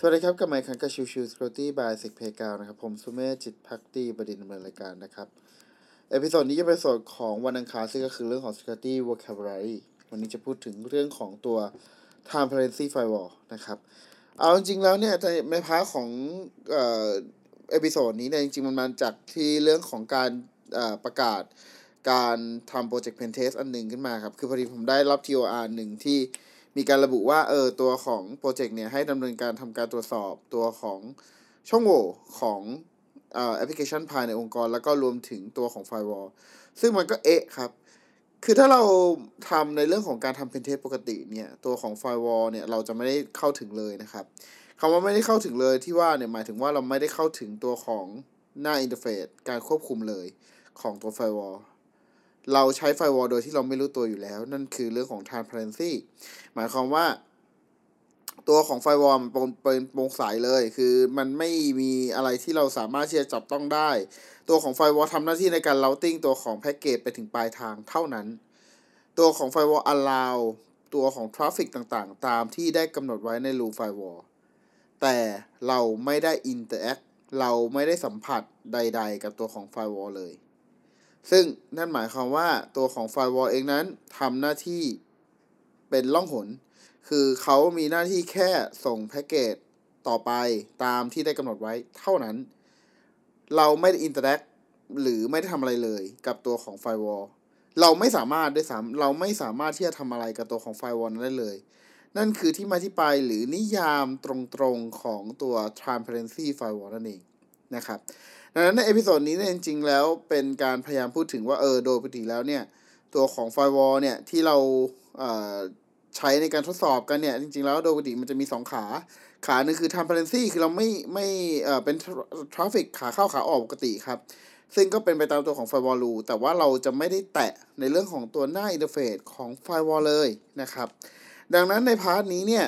สวัสดีครับ กับไมค์คันกับ Chill Chill Security by สิกเพกาวนะครับ ผมสุเมธจิตพักดีเป็นผู้ดำเนินรายการนะครับ episode นี้จะเป็นส่วนของวันอังคารซึ่งก็คือเรื่องของ Security Vocabulary วันนี้จะพูดถึงเรื่องของตัว Transparency Firewall นะครับ เอาจริงๆแล้วเนี่ยใน part ของเอ่อ episode นี้เนี่ยจริงๆ มันมาจากที่เรื่องของการประกาศการทำโปรเจกต์ Pen Test อันหนึ่งขึ้นมาครับ คือพอดีผมได้รับ TOR หนึ่งที่ มีการระบุว่าเออตัวของโปรเจกต์เนี่ยให้ดำเนินการทำการตรวจสอบตัวของช่องโหว่ของแอปพลิเคชันภายในองค์กร แล้วก็รวมถึงตัวของ firewall ซึ่งมันก็เอะครับ คือถ้าเราทำในเรื่องของการทำ pen test ปกติเนี่ยตัวของ firewall เนี่ยเราจะไม่ได้เข้าถึงเลยนะครับคำว่าไม่ได้เข้าถึงเลยที่ว่าเนี่ยหมายถึงว่าเราไม่ได้เข้าถึงตัวของหน้า interface การควบคุมเลยของตัว firewall เราใช้ firewall โดยที่เราไม่รู้ตัวอยู่แล้ว นั่นคือเรื่องของ transparency หมายความว่า ตัวของ firewall มันเป็นโปร่งใสเลย คือมันไม่มีอะไรที่เราสามารถที่จะจับต้องได้ ตัวของ firewall ทำหน้าที่ในการ routing ตัวของ packet ไปถึงปลายทางเท่านั้น ตัวของ firewall allow ตัวของ traffic ต่างๆ ตามที่ได้กำหนดไว้ใน rule firewall แต่เราไม่ได้ interact เราไม่ได้สัมผัสใด ๆ กับตัวของ firewall เลย ซึ่งนั่นหมายความว่าตัวของ firewall เองนั้นทำหน้าที่เป็นล่องหน คือเขามีหน้าที่แค่ส่ง packet ต่อไปตามที่ได้กำหนดไว้เท่านั้น เราไม่ได้ interact หรือไม่ได้ทำอะไรเลยกับตัวของ firewall เราไม่สามารถด้วยซ้ำเราไม่สามารถที่จะทำอะไรกับตัวของ firewall นั้นได้เลย นั่นคือที่มาที่ไปหรือนิยามตรงๆของตัว transparency firewall นั่นเอง นะครับดังนั้นใน episode นี้เนี่ยจริง ๆ แล้วเป็นการพยายามพูดถึงว่าเออโดยปกติแล้วเนี่ยตัวของ firewall เนี่ยที่เราเใช้ในการทดสอบกันเนี่ยจริง ๆ แล้วโดยปกติมันจะมี 2 ขา ขาหนึ่งคือ transparency คือเราไม่ไม่เออเป็น traffic ขาเข้าขาออกปกติครับซึ่งก็เป็นไปตามตัวของ firewall rule แต่ว่าเราจะไม่ได้แตะในเรื่องของตัวหน้า interface ของ firewall เลยนะครับ ดังนั้นใน part นี้เนี่ย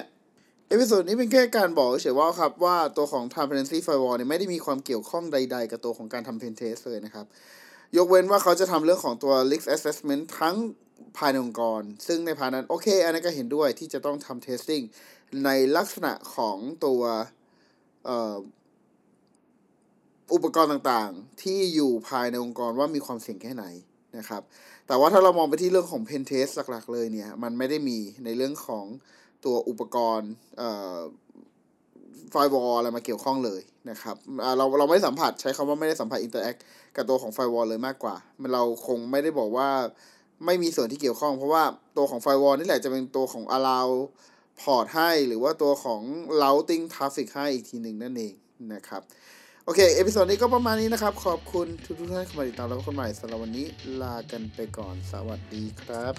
episode นี้เป็นแค่การบอกเฉยๆว่าครับว่าตัวของ transparency firewall เนี่ยไม่ได้มีความเกี่ยวข้องใด ๆ กับตัวของการทำ pen test เลยนะครับ ยกเว้นว่าเขาจะทำเรื่องของตัว risk assessment ทั้งภายในองค์กร ซึ่งใน part นั้น โอเค อันนั้นก็เห็นด้วยที่จะต้องทำ testing ในลักษณะของตัวอุปกรณ์ต่างๆ ที่อยู่ภายในองค์กรว่ามีความเสี่ยงแค่ไหนนะครับ แต่ว่าถ้าเรามองไปที่เรื่องของ pen test หลักๆ เลยเนี่ย มันไม่ได้มีในเรื่องของ ตัวอุปกรณ์ firewall อะไรมาเกี่ยวข้องเลยนะครับเราเราไม่สัมผัสใช้คำว่าไม่ได้สัมผัส interact กับตัวของ firewall เลยมากกว่า เราคงไม่ได้บอกว่าไม่มีส่วนที่เกี่ยวข้อง เพราะว่าตัวของ firewall นี่แหละจะเป็นตัวของ allow พอร์ตให้หรือว่าตัวของ routing traffic ให้อีกทีหนึ่งนั่นเองนะครับ โอเค episode นี้ก็ประมาณนี้นะครับ ขอบคุณทุกท่านที่มาติดตามแล้วพบกันใหม่สำหรับวันนี้ลากันไปก่อนสวัสดีครับ